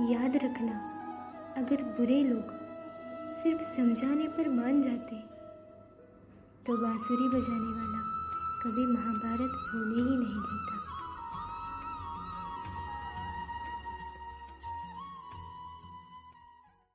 याद रखना, अगर बुरे लोग सिर्फ़ समझाने पर मान जाते तो बांसुरी बजाने वाला कभी महाभारत होने ही नहीं।